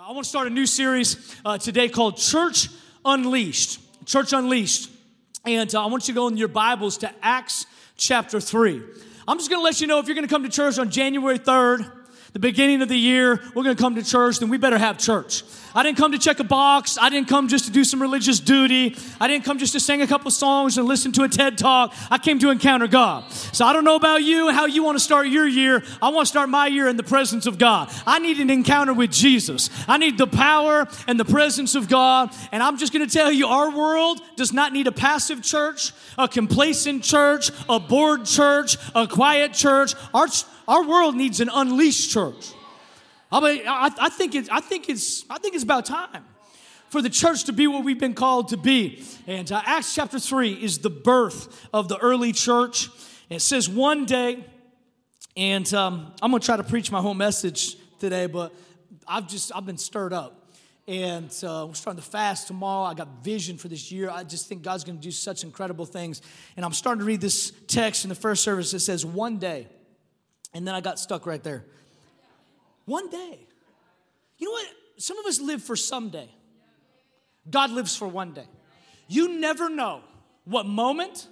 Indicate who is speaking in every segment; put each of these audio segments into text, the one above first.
Speaker 1: I want to start a new series uh, today called Church Unleashed. Church Unleashed. And uh, I want you to go in your Bibles to Acts chapter 3. I'm just going to let you know if you're going to come to church on January 3rd, the beginning of the year, we're going to come to church, then we better have church. I didn't come to check a box. I didn't come just to do some religious duty. I didn't come just to sing a couple songs and listen to a TED talk. I came to encounter God. So I don't know about you, how you want to start your year. I want to start my year in the presence of God. I need an encounter with Jesus. I need the power and the presence of God. And I'm just going to tell you, our world does not need a passive church, a complacent church, a bored church, a quiet church. Our, our world needs an unleashed church. I I, think it's, I, think it's, I think it's about time for the church to be what we've been called to be. And uh, Acts chapter 3 is the birth of the early church. It says one day, and um, I'm going to try to preach my whole message today, but I've just, I've been stirred up. And uh, we're starting to fast tomorrow. I got vision for this year. I just think God's going to do such incredible things. And I'm starting to read this text in the first service. It says, one day. And then I got stuck right there. One day. You know what? Some of us live for someday. God lives for one day. You never know what moment,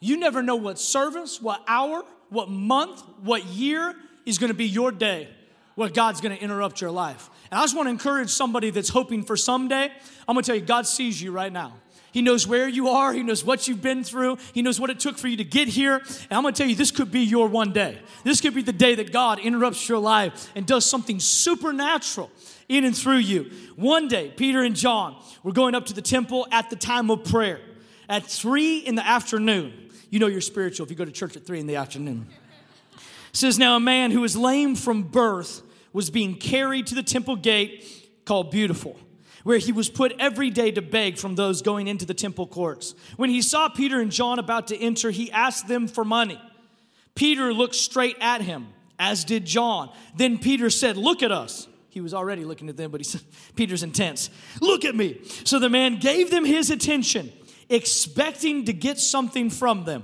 Speaker 1: you never know what service, what hour, what month, what year is going to be your day where God's going to interrupt your life. And I just want to encourage somebody that's hoping for someday. I'm going to tell you, God sees you right now. He knows where you are. He knows what you've been through. He knows what it took for you to get here. And I'm going to tell you, this could be your one day. This could be the day that God interrupts your life and does something supernatural in and through you. One day, Peter and John were going up to the temple at the time of prayer at three in the afternoon. You know you're spiritual if you go to church at three in the afternoon. It says, Now a man who was lame from birth was being carried to the temple gate called Beautiful where he was put every day to beg from those going into the temple courts. When he saw Peter and John about to enter, he asked them for money. Peter looked straight at him, as did John. Then Peter said, Look at us. He was already looking at them, but he said, Peter's intense. Look at me. So the man gave them his attention, expecting to get something from them.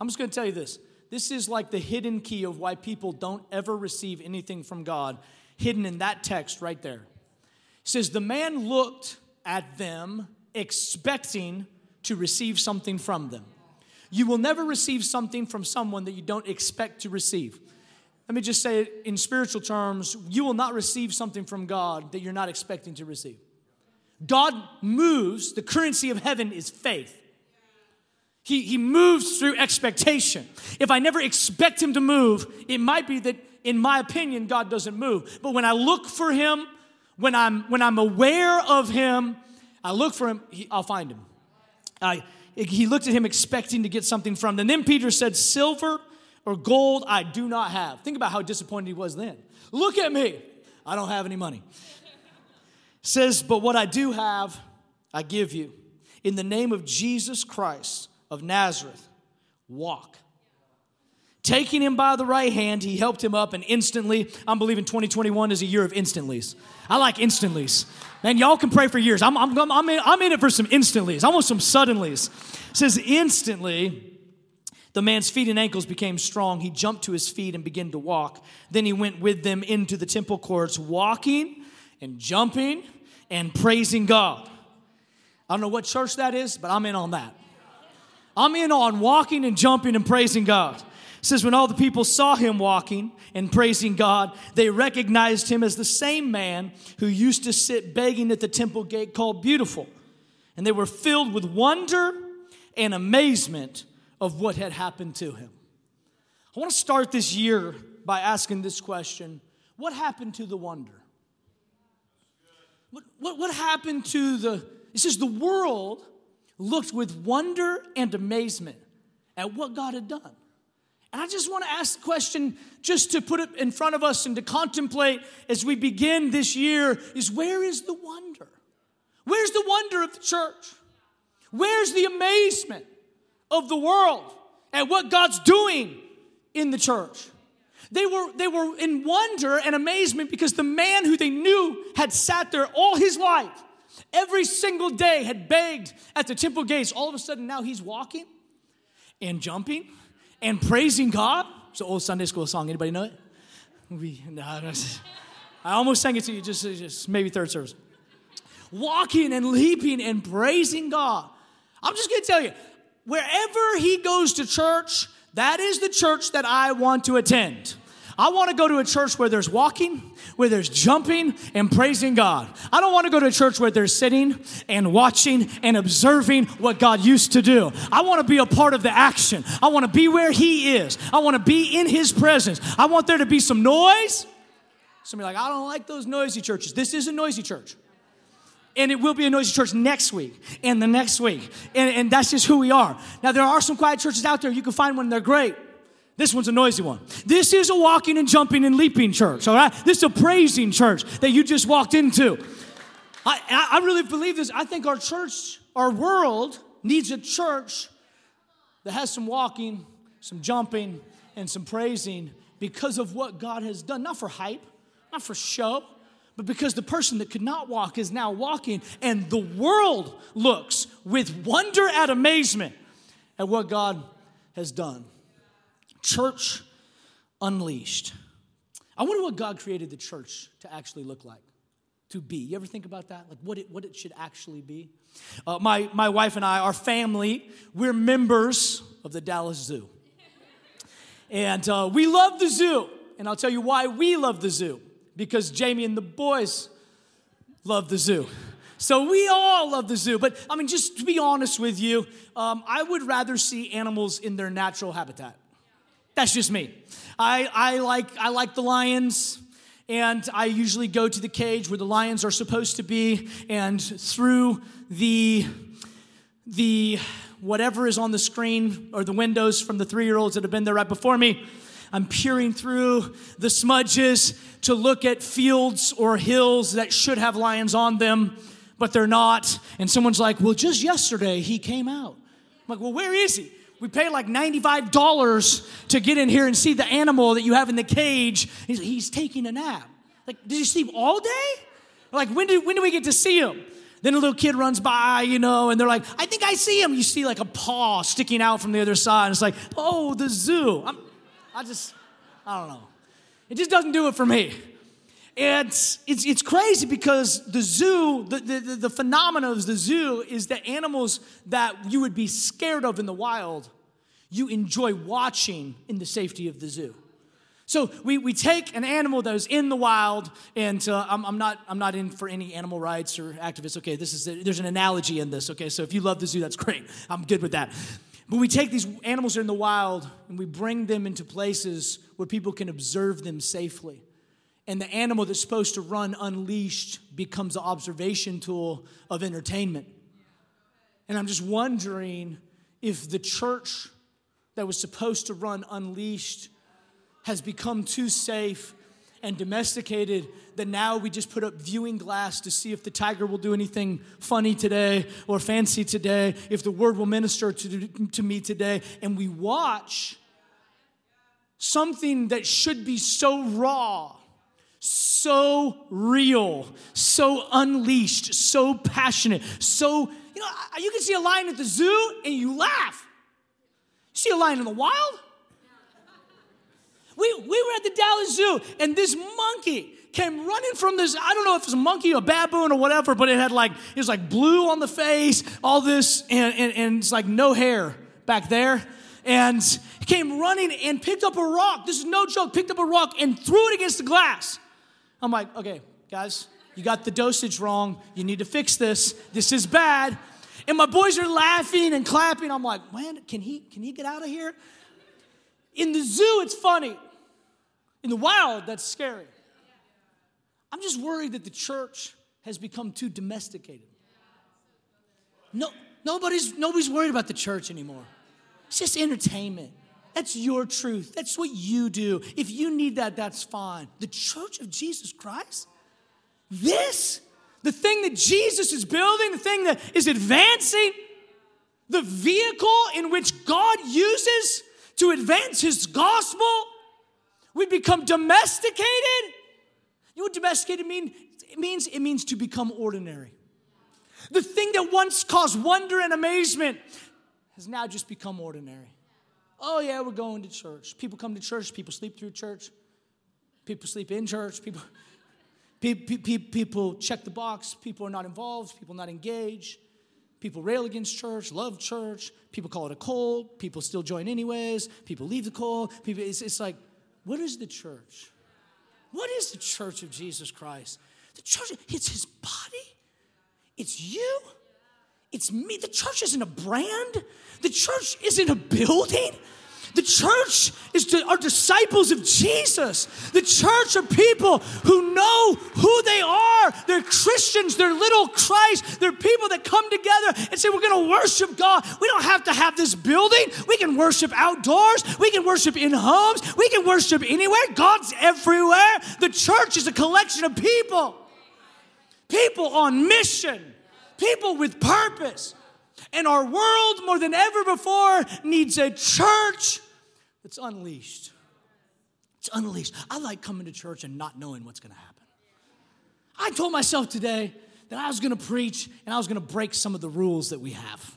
Speaker 1: I'm just going to tell you this. This is like the hidden key of why people don't ever receive anything from God, hidden in that text right there says, The man looked at them expecting to receive something from them. You will never receive something from someone that you don't expect to receive. Let me just say it in spiritual terms you will not receive something from God that you're not expecting to receive. God moves, the currency of heaven is faith. He, he moves through expectation. If I never expect him to move, it might be that, in my opinion, God doesn't move. But when I look for him, when I'm, when I'm aware of him, I look for him, he, I'll find him. I, he looked at him expecting to get something from him. And then Peter said, Silver or gold I do not have. Think about how disappointed he was then. Look at me. I don't have any money. Says, But what I do have, I give you. In the name of Jesus Christ of Nazareth, walk. Taking him by the right hand, he helped him up, and instantly, I'm believing 2021 is a year of instantlies. I like instantlies. Man, y'all can pray for years. I'm, I'm, I'm, in, I'm in it for some instantlies. I want some suddenlies. It says, instantly, the man's feet and ankles became strong. He jumped to his feet and began to walk. Then he went with them into the temple courts, walking and jumping and praising God. I don't know what church that is, but I'm in on that. I'm in on walking and jumping and praising God says, When all the people saw him walking and praising God, they recognized him as the same man who used to sit begging at the temple gate called Beautiful. And they were filled with wonder and amazement of what had happened to him. I want to start this year by asking this question What happened to the wonder? What, what, what happened to the, it says, the world looked with wonder and amazement at what God had done. And I just want to ask the question, just to put it in front of us and to contemplate as we begin this year is where is the wonder? Where's the wonder of the church? Where's the amazement of the world at what God's doing in the church? They were, they were in wonder and amazement because the man who they knew had sat there all his life, every single day had begged at the temple gates. All of a sudden, now he's walking and jumping and praising God. It's an old Sunday school song. Anybody know it? We, no, I almost sang it to you, just, just maybe third service. Walking and leaping and praising God. I'm just gonna tell you, wherever he goes to church, that is the church that I want to attend. I want to go to a church where there's walking, where there's jumping and praising God. I don't want to go to a church where there's sitting and watching and observing what God used to do. I want to be a part of the action. I want to be where He is. I want to be in His presence. I want there to be some noise. Somebody like, I don't like those noisy churches. This is a noisy church and it will be a noisy church next week and the next week. And, and, that's just who we are. Now, there are some quiet churches out there. You can find one, they're great. This one's a noisy one. This is a walking and jumping and leaping church, all right? This is a praising church that you just walked into. I, I really believe this. I think our church, our world needs a church that has some walking, some jumping, and some praising because of what God has done. Not for hype, not for show, but because the person that could not walk is now walking, and the world looks with wonder and amazement at what God has done. Church unleashed. I wonder what God created the church to actually look like, to be. You ever think about that? Like what it, what it should actually be? Uh, my, my wife and I, our family, we're members of the Dallas Zoo. And uh, we love the zoo. And I'll tell you why we love the zoo. Because Jamie and the boys love the zoo. So we all love the zoo. But I mean, just to be honest with you, um, I would rather see animals in their natural habitat. That's just me. I, I, like, I like the lions, and I usually go to the cage where the lions are supposed to be, and through the, the whatever is on the screen or the windows from the three year olds that have been there right before me, I'm peering through the smudges to look at fields or hills that should have lions on them, but they're not. And someone's like, Well, just yesterday he came out. I'm like, Well, where is he? We pay like $95 to get in here and see the animal that you have in the cage. He's, he's taking a nap. Like, did you sleep all day? Like, when do, when do we get to see him? Then a little kid runs by, you know, and they're like, I think I see him. You see like a paw sticking out from the other side. And it's like, oh, the zoo. I'm, I just, I don't know. It just doesn't do it for me. It's, it's, it's crazy because the zoo, the, the, the phenomena of the zoo is that animals that you would be scared of in the wild, you enjoy watching in the safety of the zoo. So we, we take an animal that is in the wild, and uh, I'm, I'm, not, I'm not in for any animal rights or activists. Okay, this is a, there's an analogy in this. Okay, so if you love the zoo, that's great. I'm good with that. But we take these animals that are in the wild and we bring them into places where people can observe them safely and the animal that's supposed to run unleashed becomes the observation tool of entertainment. And I'm just wondering if the church that was supposed to run unleashed has become too safe and domesticated that now we just put up viewing glass to see if the tiger will do anything funny today or fancy today, if the word will minister to, to me today, and we watch something that should be so raw so real, so unleashed, so passionate, so, you know, you can see a lion at the zoo and you laugh. You see a lion in the wild? We, we were at the Dallas Zoo and this monkey came running from this, I don't know if it was a monkey or a baboon or whatever, but it had like, it was like blue on the face, all this, and, and, and it's like no hair back there. And came running and picked up a rock. This is no joke, picked up a rock and threw it against the glass. I'm like, okay, guys, you got the dosage wrong. You need to fix this. This is bad. And my boys are laughing and clapping. I'm like, man, can he can he get out of here? In the zoo, it's funny. In the wild, that's scary. I'm just worried that the church has become too domesticated. No, nobody's nobody's worried about the church anymore. It's just entertainment. That's your truth. That's what you do. If you need that, that's fine. The church of Jesus Christ? This? The thing that Jesus is building, the thing that is advancing, the vehicle in which God uses to advance his gospel, we become domesticated. You know what domesticated mean? It means it means to become ordinary. The thing that once caused wonder and amazement has now just become ordinary. Oh, yeah, we're going to church. People come to church, people sleep through church, people sleep in church, people. People check the box, people are not involved, people not engaged. People rail against church, love church. People call it a cult. People still join anyways. People leave the cult. People, it's, it's like, what is the church? What is the church of Jesus Christ? The church, it's his body. It's you. It's me. The church isn't a brand. The church isn't a building. The church is to, disciples of Jesus. The church are people who know who they are. They're Christians, they're little Christ. They're people that come together and say, We're going to worship God. We don't have to have this building. We can worship outdoors. We can worship in homes. We can worship anywhere. God's everywhere. The church is a collection of people, people on mission, people with purpose. And our world, more than ever before, needs a church that's unleashed. It's unleashed. I like coming to church and not knowing what's going to happen. I told myself today that I was going to preach and I was going to break some of the rules that we have.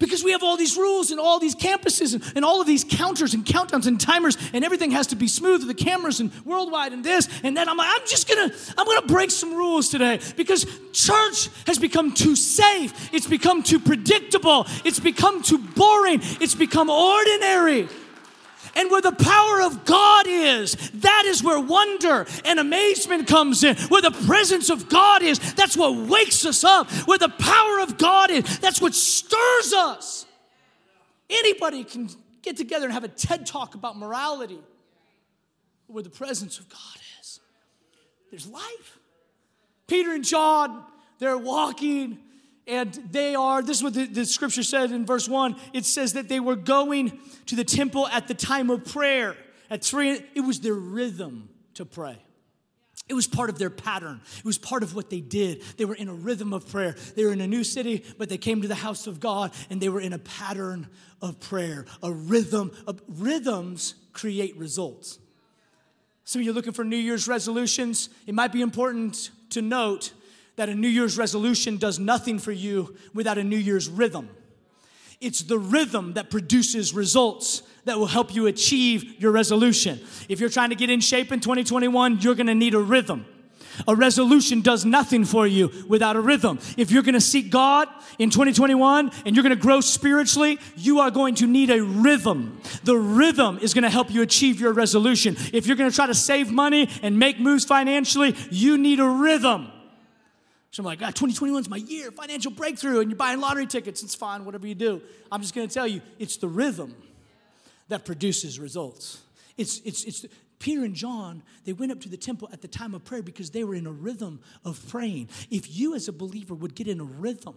Speaker 1: Because we have all these rules and all these campuses and, and, all of these counters and countdowns and timers and everything has to be smooth with the cameras and worldwide and this and then I'm like, I'm just gonna, I'm gonna break some rules today because church has become too safe. It's become too predictable. It's become too boring. It's become ordinary. And where the power of God is, that is where wonder and amazement comes in. Where the presence of God is, that's what wakes us up. Where the power of God is, that's what stirs us. Anybody can get together and have a TED talk about morality. Where the presence of God is, there's life. Peter and John, they're walking and they are, this is what the, the, scripture said in verse 1. It says that they were going to the temple at the time of prayer. At three, it was their rhythm to pray. It was part of their pattern. It was part of what they did. They were in a rhythm of prayer. They were in a new city, but they came to the house of God and they were in a pattern of prayer, a rhythm. Of, rhythms create results. Some of you are looking for New Year's resolutions. It might be important to note that a New Year's resolution does nothing for you without a New Year's rhythm. It's the rhythm that produces results that will help you achieve your resolution. If you're trying to get in shape in 2021, you're gonna need a rhythm. A resolution does nothing for you without a rhythm. If you're gonna seek God in 2021 and you're gonna grow spiritually, you are going to need a rhythm. The rhythm is gonna help you achieve your resolution. If you're gonna try to save money and make moves financially, you need a rhythm. So I'm like, ah, 2021 is my year, financial breakthrough, and you're buying lottery tickets. It's fine, whatever you do. I'm just going to tell you, it's the rhythm that produces results. It's, it's, it's, Peter and John, they went up to the temple at the time of prayer because they were in a rhythm of praying. If you as a believer would get in a rhythm,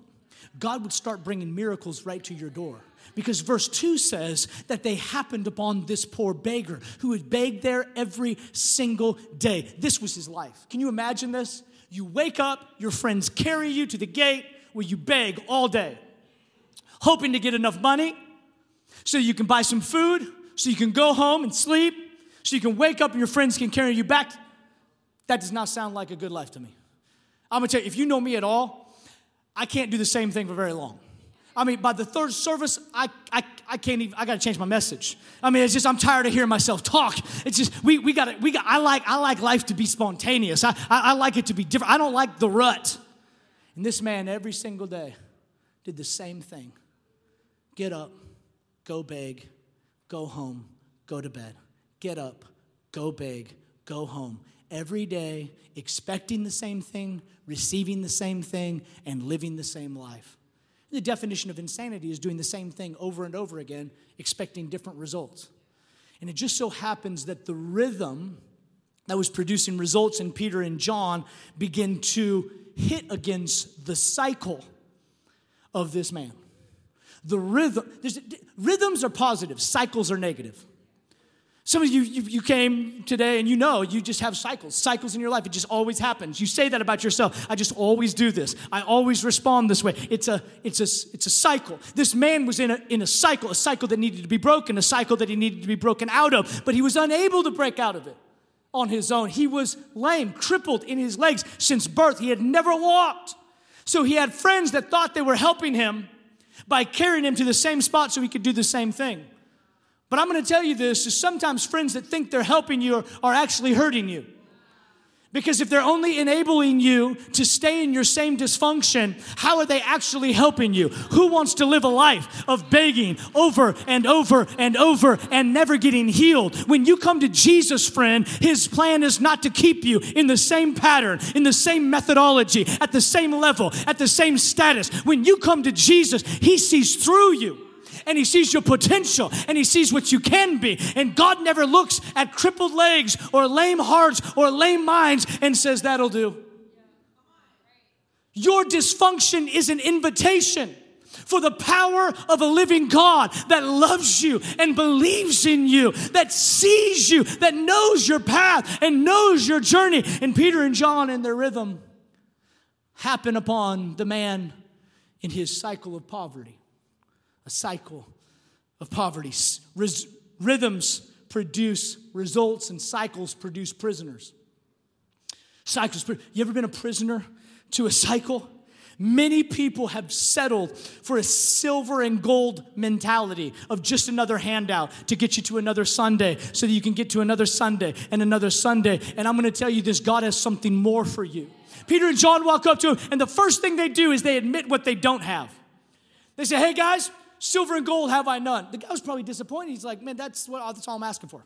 Speaker 1: God would start bringing miracles right to your door. Because verse 2 says that they happened upon this poor beggar who had begged there every single day. This was his life. Can you imagine this? You wake up, your friends carry you to the gate where you beg all day, hoping to get enough money so you can buy some food, so you can go home and sleep, so you can wake up and your friends can carry you back. That does not sound like a good life to me. I'm gonna tell you, if you know me at all, I can't do the same thing for very long. I mean, by the third service, I, I, I can't even, I gotta change my message. I mean, it's just, I'm tired of hearing myself talk. It's just, we, we gotta, we got, I like, I like life to be spontaneous. I, I, I like it to be different. I don't like the rut. And this man, every single day, did the same thing get up, go beg, go home, go to bed. Get up, go beg, go home. Every day, expecting the same thing, receiving the same thing, and living the same life. The definition of insanity is doing the same thing over and over again, expecting different results. And it just so happens that the rhythm that was producing results in Peter and John began to hit against the cycle of this man. The rhythm, rhythms are positive, cycles are negative. Some of you, you, you, came today and you know you just have cycles, cycles in your life. It just always happens. You say that about yourself. I just always do this. I always respond this way. It's a, it's a, it's a cycle. This man was in a, in a cycle, a cycle that needed to be broken, a cycle that he needed to be broken out of, but he was unable to break out of it on his own. He was lame, crippled in his legs since birth. He had never walked. So he had friends that thought they were helping him by carrying him to the same spot so he could do the same thing. But I'm going to tell you this is sometimes friends that think they're helping you are, are actually hurting you. Because if they're only enabling you to stay in your same dysfunction, how are they actually helping you? Who wants to live a life of begging over and over and over and never getting healed? When you come to Jesus, friend, his plan is not to keep you in the same pattern, in the same methodology, at the same level, at the same status. When you come to Jesus, he sees through you and He sees your potential and He sees what you can be. And God never looks at crippled legs or lame hearts or lame minds and says, That'll do. Your dysfunction is an invitation for the power of a living God that loves you and believes in you, that sees you, that knows your path and knows your journey. And Peter and John in their rhythm happen upon the man in his cycle of poverty a cycle of poverty. rhythms produce results, and cycles produce prisoners. Cycles. You ever been a prisoner to a cycle? Many people have settled for a silver and gold mentality of just another handout to get you to another Sunday so that you can get to another Sunday and another Sunday. And I'm going to tell you this God has something more for you. Peter and John walk up to him, and the first thing they do is they admit what they don't have. They say, Hey guys, Silver and gold have I none. The guy was probably disappointed. He's like, man, that's, what, that's all I'm asking for.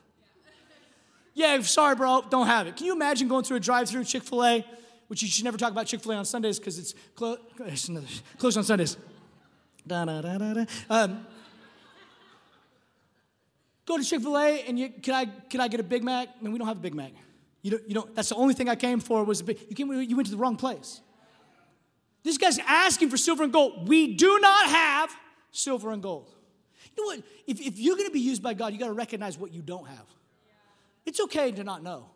Speaker 1: Yeah, sorry, bro, don't have it. Can you imagine going through a drive through Chick fil A, which you should never talk about Chick fil A on Sundays because it's clo- closed on Sundays. Da, da, da, da, da. Um, go to Chick fil A and you, can, I, can I get a Big Mac? I mean, we don't have a Big Mac. You don't, you don't, that's the only thing I came for was a big, you, came, you went to the wrong place. This guy's asking for silver and gold. We do not have silver and gold. You know what? If, if you're going to be used by God, you got to recognize what you don't have. It's okay to not know.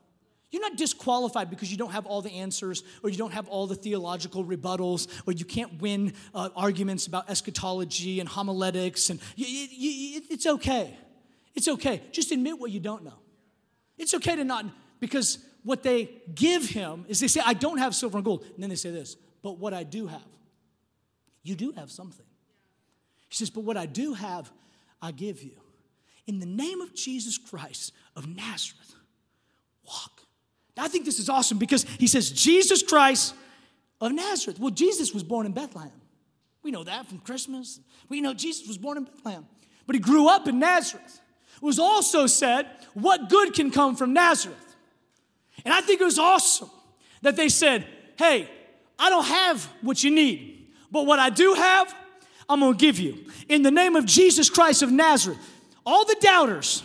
Speaker 1: You're not disqualified because you don't have all the answers or you don't have all the theological rebuttals or you can't win uh, arguments about eschatology and homiletics. And it's okay. It's okay. Just admit what you don't know. It's okay to not, because what they give him is they say, I don't have silver and gold. And then they say this, but what I do have, you do have something. He says, But what I do have, I give you. In the name of Jesus Christ of Nazareth, walk. Now, I think this is awesome because he says, Jesus Christ of Nazareth. Well, Jesus was born in Bethlehem. We know that from Christmas. We know Jesus was born in Bethlehem, but he grew up in Nazareth. It was also said, What good can come from Nazareth? And I think it was awesome that they said, Hey, I don't have what you need, but what I do have, I'm gonna give you. In the name of Jesus Christ of Nazareth, all the doubters,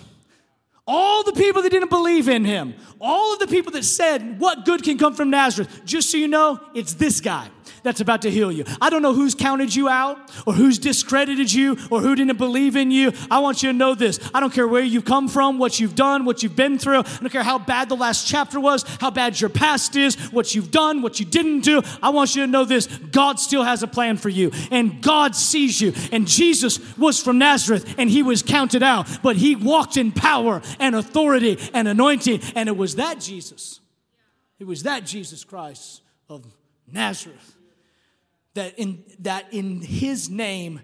Speaker 1: all the people that didn't believe in him, all of the people that said, What good can come from Nazareth? Just so you know, it's this guy that's about to heal you. I don't know who's counted you out or who's discredited you or who didn't believe in you. I want you to know this. I don't care where you've come from, what you've done, what you've been through. I don't care how bad the last chapter was, how bad your past is, what you've done, what you didn't do. I want you to know this. God still has a plan for you and God sees you. And Jesus was from Nazareth and he was counted out, but he walked in power and authority and anointing. And it was that Jesus. It was that Jesus Christ of Nazareth that in, that in his name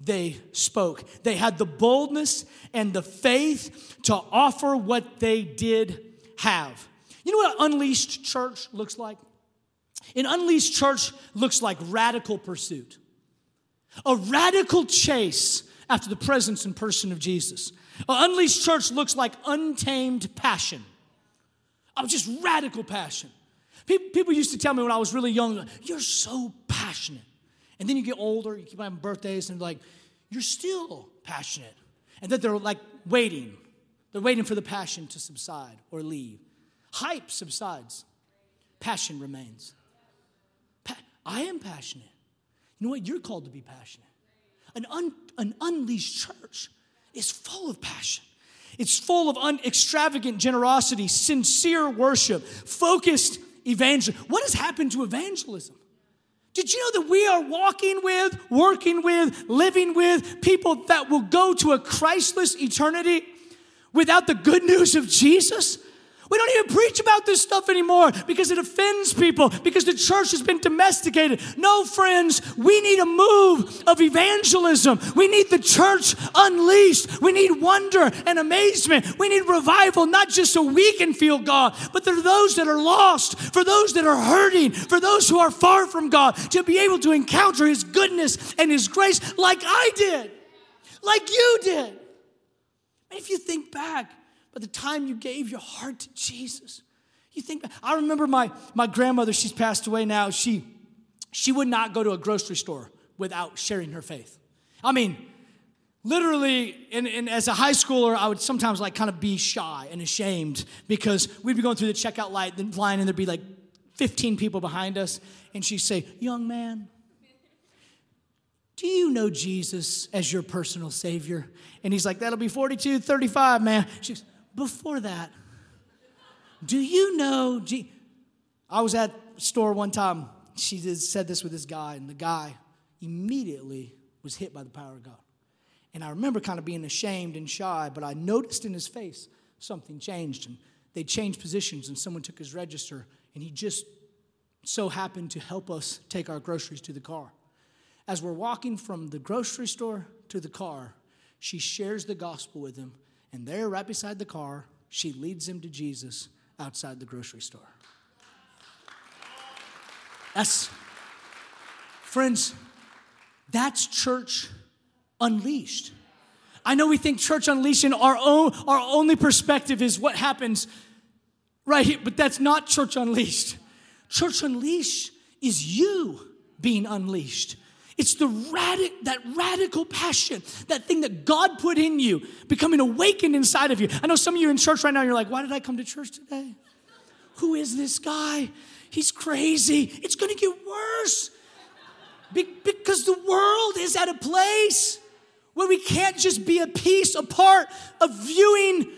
Speaker 1: they spoke. They had the boldness and the faith to offer what they did have. You know what an unleashed church looks like? An unleashed church looks like radical pursuit, a radical chase after the presence and person of Jesus. An unleashed church looks like untamed passion, of just radical passion. People, used to tell me when I was really young, you're so passionate. And then you get older, you keep having birthdays, and like, you're still passionate. And then they're like waiting. They're waiting for the passion to subside or leave. Hype subsides, passion remains. Pa- I am passionate. You know what? You're called to be passionate. An, un- an unleashed church is full of passion. It's full of un- extravagant generosity, sincere worship, focused evangelism. What has happened to evangelism? Did you know that we are walking with, working with, living with people that will go to a Christless eternity without the good news of Jesus? We don't even preach about this stuff anymore because it offends people, because the church has been domesticated. No, friends, we need a move of evangelism. We need the church unleashed. We need wonder and amazement. We need revival, not just so we can feel God, but for those that are lost, for those that are hurting, for those who are far from God, to be able to encounter His goodness and His grace like I did, like you did. And if you think back, by the time you gave your heart to Jesus. You think, I remember my, my grandmother, she's passed away now. She, she would not go to a grocery store without sharing her faith. I mean, literally, in, as a high schooler, I would sometimes like kind of be shy and ashamed because we'd be going through the checkout line, line and there'd be like 15 people behind us. And she'd say, Young man, do you know Jesus as your personal Savior? And he's like, That'll be 42, 35, man. She's, before that, do you know? I was at store one time. She said this with this guy, and the guy immediately was hit by the power of God. And I remember kind of being ashamed and shy, but I noticed in his face something changed. And they changed positions, and someone took his register, and he just so happened to help us take our groceries to the car. As we're walking from the grocery store to the car, she shares the gospel with him and there, right beside the car, she leads him to Jesus outside the grocery store. That's, friends, that's church unleashed. I know we think church unleashed our own, our only perspective is what happens right here, but that's not church unleashed. Church unleashed is you being unleashed. It's the radic- that radical passion, that thing that God put in you, becoming awakened inside of you. I know some of you in church right now, you're like, why did I come to church today? Who is this guy? He's crazy. It's to get worse. Be- because the world is at a place where we can't just be a piece, a part of viewing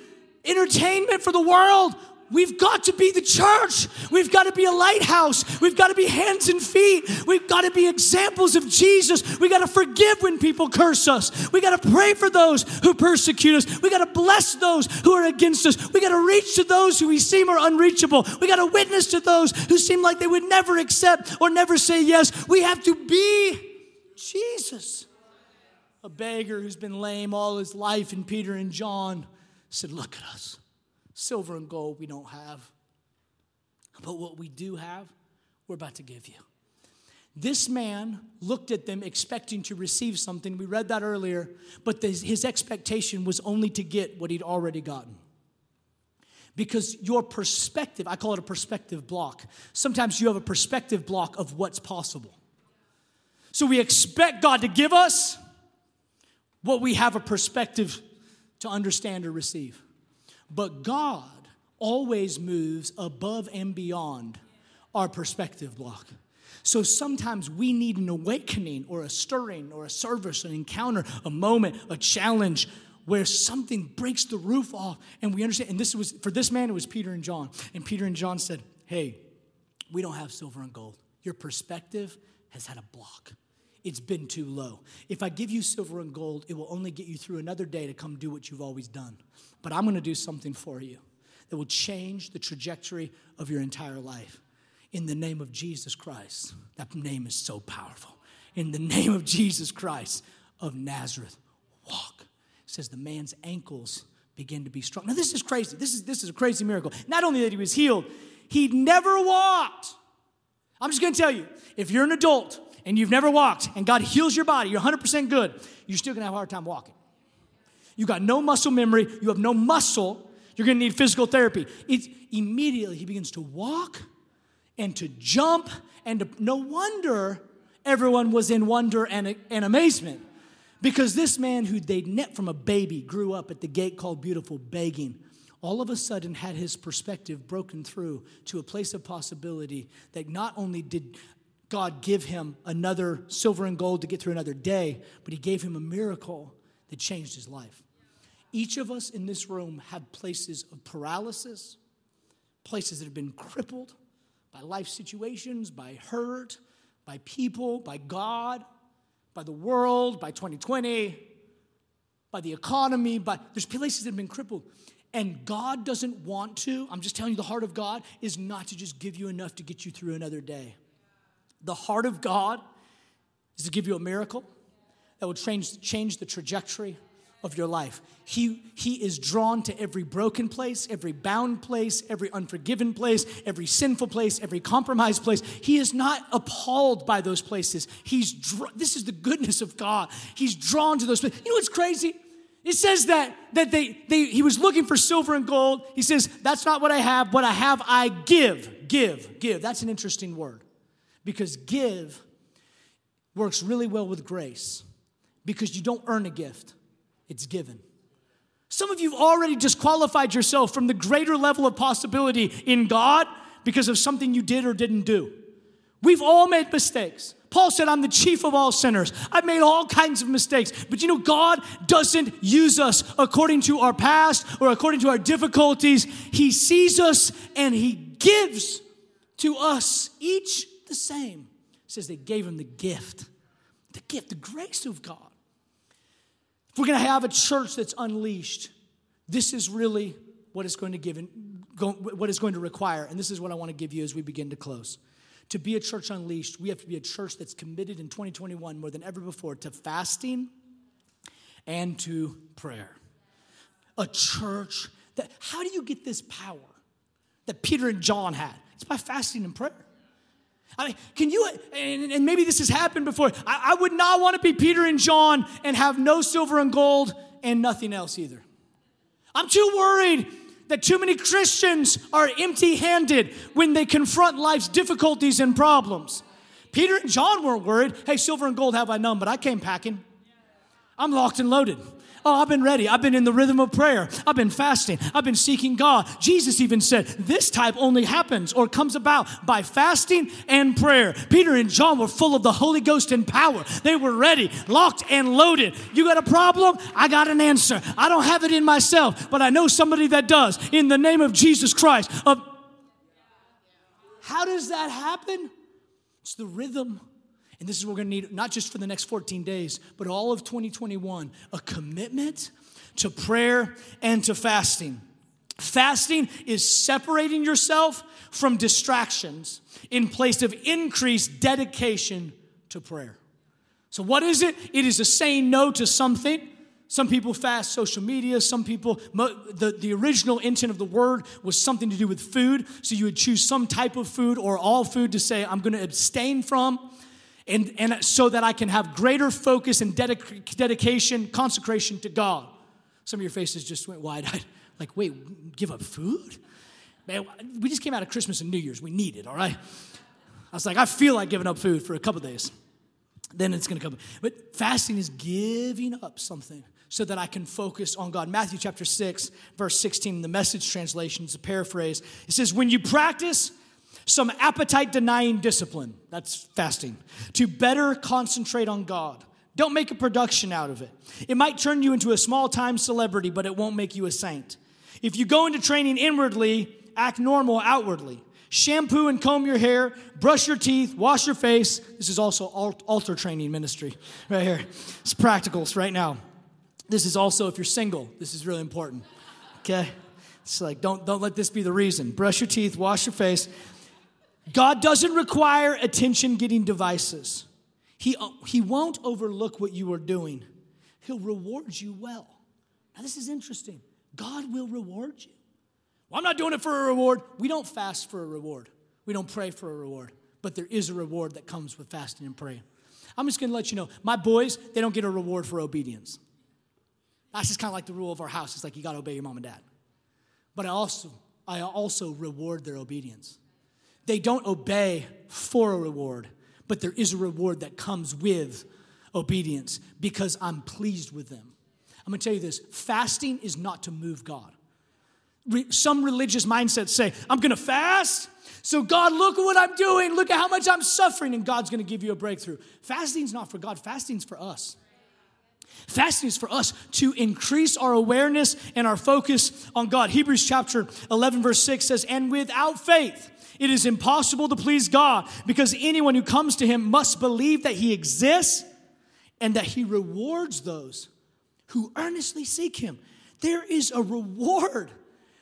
Speaker 1: entertainment for the world. We've got to be the church. We've got to be a lighthouse. We've got to be hands and feet. We've got to be examples of Jesus. We got to forgive when people curse us. We got to pray for those who persecute us. We got to bless those who are against us. We got to reach to those who we seem are unreachable. We got to witness to those who seem like they would never accept or never say yes. We have to be Jesus. A beggar who's been lame all his life, and Peter and John said, Look at us. Silver and gold we don't have. But what we do have, we're about to give you. This man looked at them expecting to receive something. We read that earlier, but his expectation was only to get what he'd already gotten. Because your perspective, I call it a perspective block. Sometimes you have a perspective block of what's possible. So we expect God to give us what we have a perspective to understand or receive. But God always moves above and beyond our perspective block. So sometimes we need an awakening or a stirring or a service, an encounter, a moment, a challenge where something breaks the roof off and we understand. And this was, for this man, it was Peter and John. And Peter and John said, Hey, we don't have silver and gold. Your perspective has had a block. It's been too low. If I give you silver and gold, it will only get you through another day to come do what you've always done. But I'm going to do something for you that will change the trajectory of your entire life. In the name of Jesus Christ. That name is so powerful. In the name of Jesus Christ of Nazareth, walk. It says the man's ankles begin to be strong. Now, this is crazy. This is, this is a crazy miracle. Not only that he was healed, he'd never walked. I'm just to tell you if you're an adult and you've never walked and God heals your body, you're 100% good, you're still to have a hard time walking. You got no muscle memory, you have no muscle, you're gonna need physical therapy. It's immediately he begins to walk and to jump, and to, no wonder everyone was in wonder and, and amazement. Because this man who they'd met from a baby grew up at the gate called Beautiful begging all of a sudden had his perspective broken through to a place of possibility that not only did God give him another silver and gold to get through another day, but he gave him a miracle that changed his life. Each of us in this room have places of paralysis, places that have been crippled by life situations, by hurt, by people, by God, by the world, by 2020, by the economy, by there's places that have been crippled. And God doesn't want to, I'm just telling you, the heart of God is not to just give you enough to get you through another day. The heart of God is to give you a miracle that will change, change the trajectory of your life. He, he is drawn to every broken place, every bound place, every unforgiven place, every sinful place, every compromised place. He is not appalled by those places. He's dr- this is the goodness of God. He's drawn to those places. You know what's crazy? It says that, that they, they, he was looking for silver and gold. He says, That's not what I have. What I have, I give. Give. Give. That's an interesting word because give works really well with grace because you don't earn a gift, it's given. Some of you have already disqualified yourself from the greater level of possibility in God because of something you did or didn't do. We've all made mistakes. Paul said, I'm the chief of all sinners. I've made all kinds of mistakes. But you know, God doesn't use us according to our past or according to our difficulties. He sees us and He gives to us each the same. It says they gave him the gift, the gift, the grace of God. If we're going to have a church that's unleashed, this is really what it's going to give and what it's going to require. And this is what I want to give you as we begin to close. To be a church unleashed, we have to be a church that's committed in 2021 more than ever before to fasting and to prayer. A church that, how do you get this power that Peter and John had? It's by fasting and prayer. I mean, can you, and, and maybe this has happened before. I, I would not want to be Peter and John and have no silver and gold and nothing else either. I'm too worried that too many Christians are empty handed when they confront life's difficulties and problems. Peter and John weren't worried. Hey, silver and gold have I none, but I came packing. I'm locked and loaded. Oh, I've been ready. I've been in the rhythm of prayer. I've been fasting. I've been seeking God. Jesus even said this type only happens or comes about by fasting and prayer. Peter and John were full of the Holy Ghost and power. They were ready, locked and loaded. You got a problem? I got an answer. I don't have it in myself, but I know somebody that does. In the name of Jesus Christ. Of how does that happen? It's the rhythm and this is what we're going to need, not just for the next 14 days, but all of 2021 a commitment to prayer and to fasting. Fasting is separating yourself from distractions in place of increased dedication to prayer. So, what is it? It is a saying no to something. Some people fast social media. Some people, the, the original intent of the word was something to do with food. So, you would choose some type of food or all food to say, I'm going to abstain from and, and so that I can have greater focus and dedic- dedication, consecration to God. Some of your faces just went wide eyed. Like, wait, give up food? Man, we just came out of Christmas and New Year's. We need it, all right? I was like, I feel like giving up food for a couple days. Then it's gonna come. But fasting is giving up something so that I can focus on God. Matthew chapter 6, verse 16, the message translation is a paraphrase. It says, When you practice some appetite denying discipline, that's fasting, to better concentrate on God. Don't make a production out of it. It might turn you into a small time celebrity, but it won't make you a saint. If you go into training inwardly, act normal outwardly. Shampoo and comb your hair, brush your teeth, wash your face. This is also altar training ministry right here. It's practicals right now. This is also if you're single, this is really important. Okay? It's like don't don't let this be the reason. Brush your teeth, wash your face. God doesn't require attention getting devices. He, uh, he won't overlook what you are doing, He'll reward you well. Now, this is interesting. God will reward you. Well, I'm not doing it for a reward. We don't fast for a reward, we don't pray for a reward, but there is a reward that comes with fasting and praying. I'm just gonna let you know my boys, they don't get a reward for obedience. That's just kind of like the rule of our house. It's like you gotta obey your mom and dad. But I also, I also reward their obedience. They don't obey for a reward, but there is a reward that comes with obedience because I'm pleased with them. I'm gonna tell you this fasting is not to move God. Some religious mindsets say, I'm gonna fast, so God, look at what I'm doing, look at how much I'm suffering, and God's gonna give you a breakthrough. Fasting's not for God, fasting's for us. Fasting is for us to increase our awareness and our focus on God. Hebrews chapter 11, verse 6 says, And without faith, it is impossible to please God because anyone who comes to him must believe that he exists and that he rewards those who earnestly seek him. There is a reward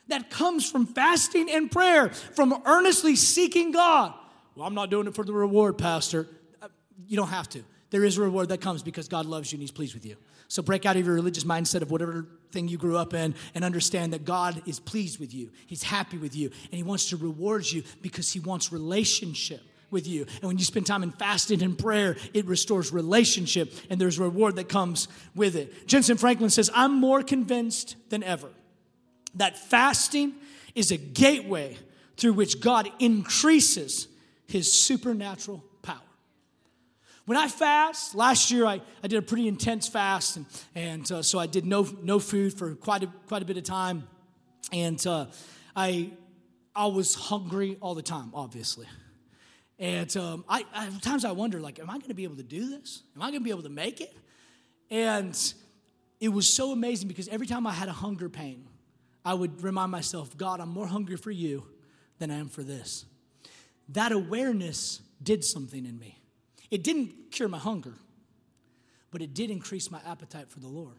Speaker 1: that comes from fasting and prayer, from earnestly seeking God. Well, I'm not doing it for the reward, Pastor. Uh, you don't have to. There is a reward that comes because God loves you and He's pleased with you. So break out of your religious mindset of whatever thing you grew up in and understand that God is pleased with you. He's happy with you and He wants to reward you because He wants relationship with you. And when you spend time in fasting and prayer, it restores relationship and there's reward that comes with it. Jentezen Franklin says, I'm more convinced than ever that fasting is a gateway through which God increases his supernatural. When I fast, last year I, I did a pretty intense fast, and, and uh, so I did no, no food for quite a, quite a bit of time. And uh, I, I was hungry all the time, obviously. And um, I, I, times I wonder, like, am I going to be able to do this? Am I going to be able to make it? And it was so amazing because every time I had a hunger pain, I would remind myself, God, I'm more hungry for you than I am for this. That awareness did something in me. It didn't cure my hunger, but it did increase my appetite for the Lord.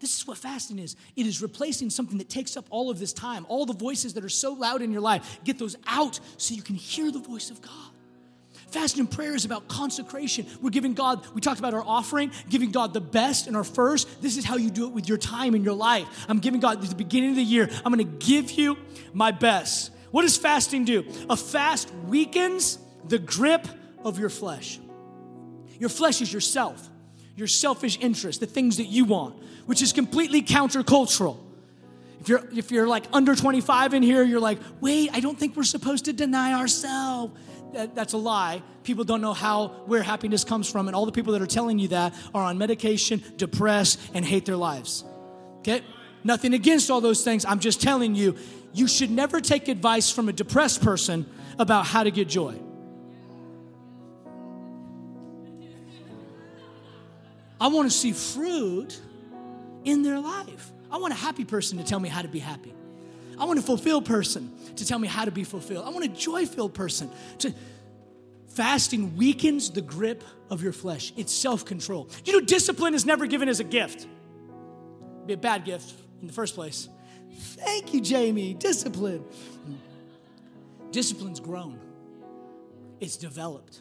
Speaker 1: This is what fasting is. It is replacing something that takes up all of this time. All the voices that are so loud in your life, get those out so you can hear the voice of God. Fasting and prayer is about consecration. We're giving God, we talked about our offering, giving God the best and our first. This is how you do it with your time in your life. I'm giving God at the beginning of the year, I'm gonna give you my best. What does fasting do? A fast weakens the grip of your flesh. Your flesh is yourself, your selfish interest, the things that you want, which is completely countercultural. If you're, if you're like under 25 in here, you're like, wait, I don't think we're supposed to deny ourselves that, that's a lie. People don't know how where happiness comes from, and all the people that are telling you that are on medication, depressed, and hate their lives. Okay? Nothing against all those things. I'm just telling you, you should never take advice from a depressed person about how to get joy. I want to see fruit in their life. I want a happy person to tell me how to be happy. I want a fulfilled person to tell me how to be fulfilled. I want a joy filled person to. Fasting weakens the grip of your flesh. It's self control. You know, discipline is never given as a gift. It'd be a bad gift in the first place. Thank you, Jamie. Discipline. Hmm. Discipline's grown, it's developed.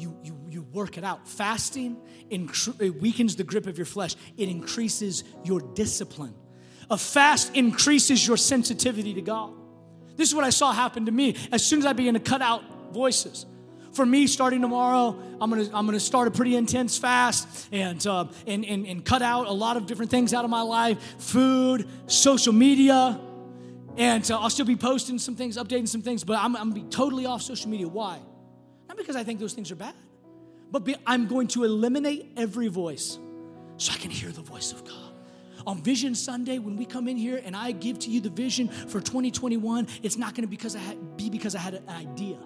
Speaker 1: You, you, you work it out. Fasting it weakens the grip of your flesh, it increases your discipline. A fast increases your sensitivity to God. This is what I saw happen to me as soon as I began to cut out voices. For me, starting tomorrow, I'm gonna, I'm gonna start a pretty intense fast and, uh, and, and, and cut out a lot of different things out of my life food, social media, and uh, I'll still be posting some things, updating some things, but I'm, I'm gonna be totally off social media. Why? Because I think those things are bad, but be, I'm going to eliminate every voice so I can hear the voice of God on Vision Sunday, when we come in here and I give to you the vision for 2021, it's not going to because I be because I had an idea.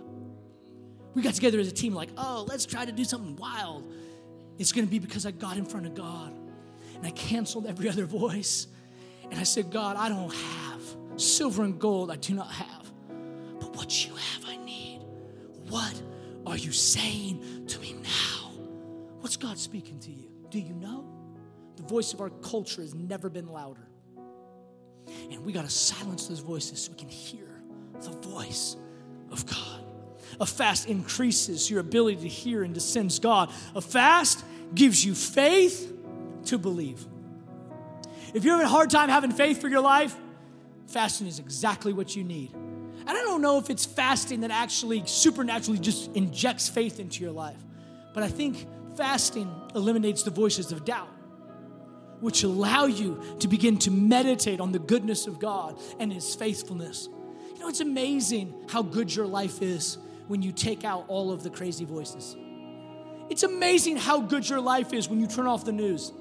Speaker 1: We got together as a team, like, oh, let's try to do something wild. It's going to be because I got in front of God and I canceled every other voice. And I said, God, I don't have silver and gold, I do not have. But what you have, I need. What are you saying to me now? What's God speaking to you? Do you know? The voice of our culture has never been louder. And we got to silence those voices so we can hear the voice of God. A fast increases your ability to hear and to sense God. A fast gives you faith to believe. If you're having a hard time having faith for your life, fasting is exactly what you need. And I don't know if it's fasting that actually supernaturally just injects faith into your life, but I think fasting eliminates the voices of doubt which allow you to begin to meditate on the goodness of God and His faithfulness. You know, it's amazing how good your life is when you take out all of the crazy voices. It's amazing how good your life is when you turn off the news.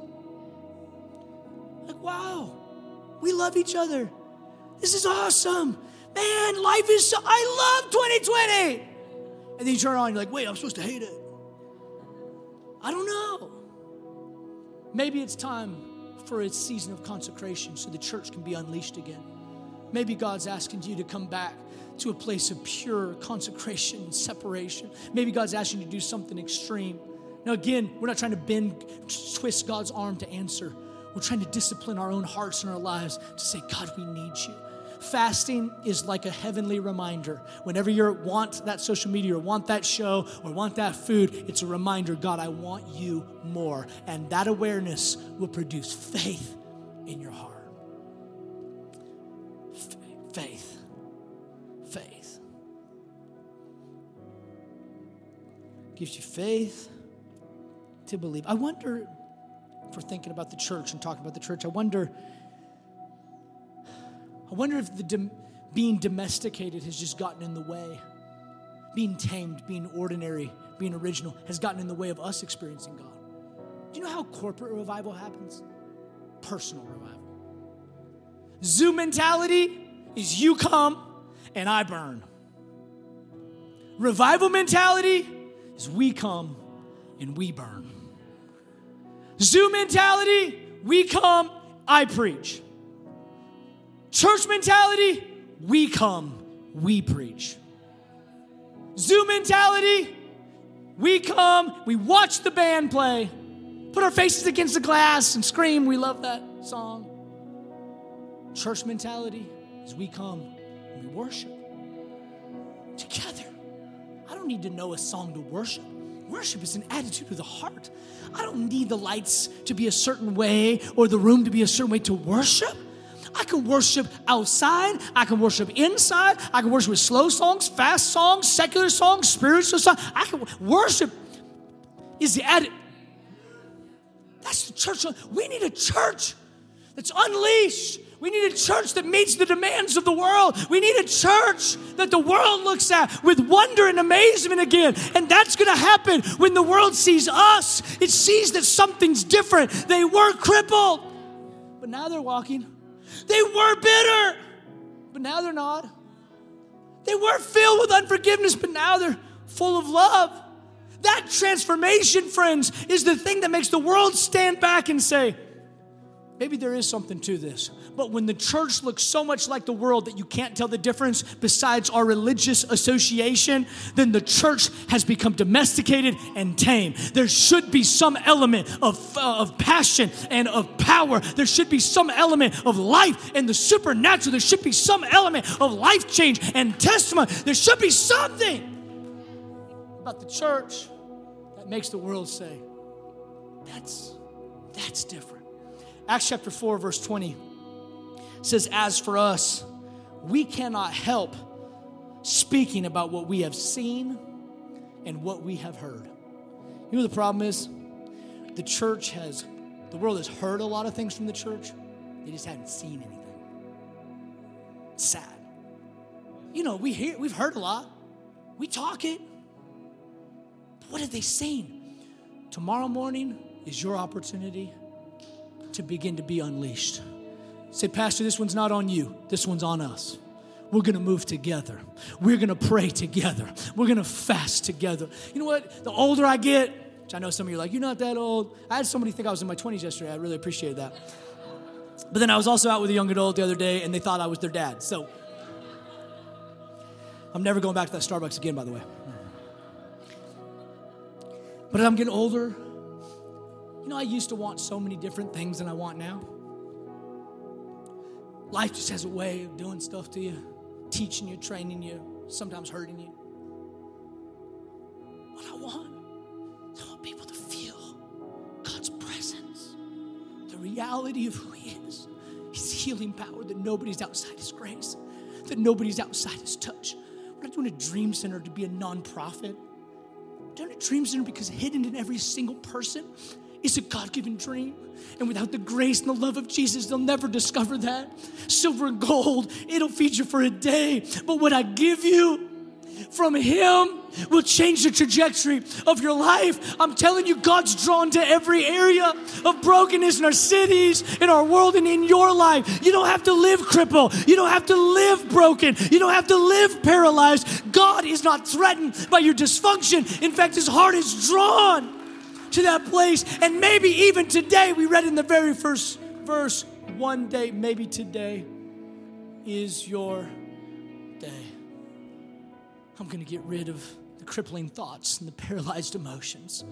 Speaker 1: Like, wow, we love each other. This is awesome. Man, life is so, I love 2020. And then you turn on, you're like, wait, I'm supposed to hate it. I don't know. Maybe it's time for a season of consecration so the church can be unleashed again. Maybe God's asking you to come back to a place of pure consecration and separation. Maybe God's asking you to do something extreme. Now, again, we're not trying to bend, twist God's arm to answer. We're trying to discipline our own hearts and our lives to say, God, we need you. Fasting is like a heavenly reminder. Whenever you want that social media or want that show or want that food, it's a reminder God, I want you more. And that awareness will produce faith in your heart. Faith. Faith. Gives you faith to believe. I wonder, if we're thinking about the church and talking about the church, I wonder I wonder if the being domesticated has just gotten in the way. Being tamed, being ordinary, being original has gotten in the way of us experiencing God. Do you know how corporate revival happens? Personal revival. Zoo mentality is you come and I burn. Revival mentality is we come and we burn. Zoo mentality, we come, I preach. Church mentality, we come, we preach. Zoo mentality, we come, we watch the band play, put our faces against the glass and scream, we love that song. Church mentality is we come and we worship together. I don't need to know a song to worship. Worship is an attitude of the heart. I don't need the lights to be a certain way or the room to be a certain way to worship. I can worship outside. I can worship inside. I can worship with slow songs, fast songs, secular songs, spiritual songs. I can worship is the added. That's the church. We need a church that's unleashed. We need a church that meets the demands of the world. We need a church that the world looks at with wonder and amazement again. And that's going to happen when the world sees us. It sees that something's different. They were crippled, but now they're walking. They were bitter, but now they're not. They were filled with unforgiveness, but now they're full of love. That transformation, friends, is the thing that makes the world stand back and say, maybe there is something to this. But when the church looks so much like the world that you can't tell the difference besides our religious association, then the church has become domesticated and tame. There should be some element of, uh, of passion and of power. There should be some element of life and the supernatural. There should be some element of life change and testimony. There should be something about the church that makes the world say, that's, that's different. Acts chapter 4, verse 20 says, As for us, we cannot help speaking about what we have seen and what we have heard. You know the problem is? The church has, the world has heard a lot of things from the church, they just haven't seen anything. It's sad. You know, we hear, we've heard a lot, we talk it. But what have they seen? Tomorrow morning is your opportunity to begin to be unleashed. Say, Pastor, this one's not on you, this one's on us. We're gonna move together. We're gonna pray together. We're gonna fast together. You know what? The older I get, which I know some of you are like, you're not that old. I had somebody think I was in my 20s yesterday. I really appreciated that. But then I was also out with a young adult the other day and they thought I was their dad. So I'm never going back to that Starbucks again, by the way. But as I'm getting older, you know, I used to want so many different things than I want now. Life just has a way of doing stuff to you, teaching you, training you, sometimes hurting you. What I want I want people to feel God's presence, the reality of who He is, His healing power, that nobody's outside His grace, that nobody's outside His touch. We're not doing a dream center to be a nonprofit. We're doing a dream center because hidden in every single person is a God given dream. And without the grace and the love of Jesus, they'll never discover that. Silver and gold, it'll feed you for a day. But what I give you from Him will change the trajectory of your life. I'm telling you, God's drawn to every area of brokenness in our cities, in our world, and in your life. You don't have to live crippled. You don't have to live broken. You don't have to live paralyzed. God is not threatened by your dysfunction. In fact, His heart is drawn to that place. And maybe even today, we read in the very first verse, one day, maybe today is your day. I'm going to get rid of the crippling thoughts and the paralyzed emotions.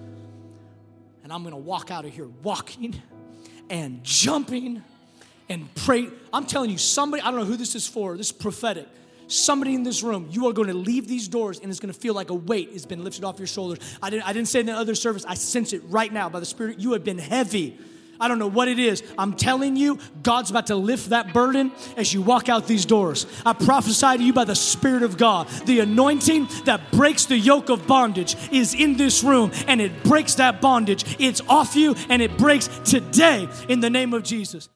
Speaker 1: And I'm going to walk out of here walking and jumping and pray. I'm telling you, somebody, I don't know who this is for, this is prophetic. Somebody in this room, you are going to leave these doors and it's going to feel like a weight has been lifted off your shoulders. I didn't, I didn't say in the other service, I sense it right now by the Spirit. You have been heavy. I don't know what it is. I'm telling you, God's about to lift that burden as you walk out these doors. I prophesy to you by the Spirit of God. The anointing that breaks the yoke of bondage is in this room and it breaks that bondage. It's off you and it breaks today in the name of Jesus.